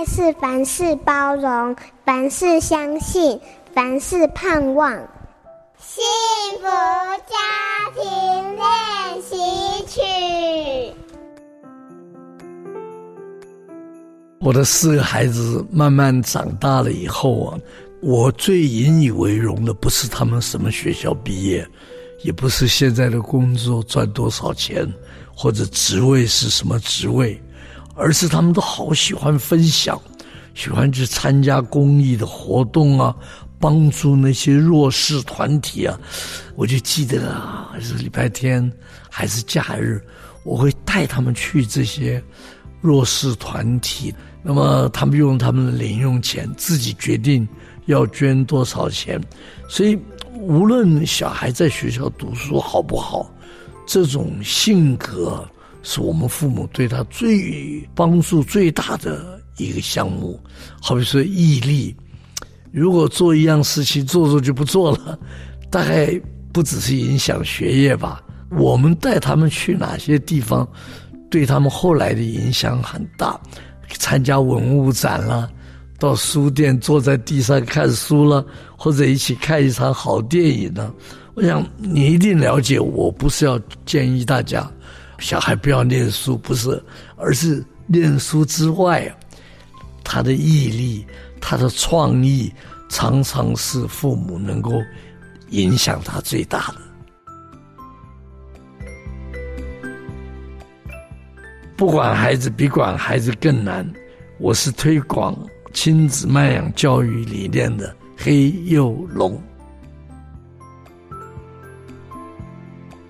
爱是凡事包容，凡事相信，凡事盼望。幸福家庭练习曲。我的四个孩子慢慢长大了以后啊，我最引以为荣的不是他们什么学校毕业，也不是现在的工作赚多少钱，或者职位是什么职位。而是他们都好喜欢分享，喜欢去参加公益的活动啊，帮助那些弱势团体啊。我就记得啊，是礼拜天还是假日，我会带他们去这些弱势团体。那么他们用他们的零用钱自己决定要捐多少钱。所以无论小孩在学校读书好不好，这种性格。是我们父母对他最帮助最大的一个项目，好比说毅力。如果做一样事情做做就不做了，大概不只是影响学业吧。我们带他们去哪些地方，对他们后来的影响很大。参加文物展了，到书店坐在地上看书了，或者一起看一场好电影呢。我想你一定了解，我不是要建议大家。小孩不要念书，不是，而是念书之外，他的毅力、他的创意，常常是父母能够影响他最大的。不管孩子比管孩子更难，我是推广亲子慢养教育理念的黑幼龙。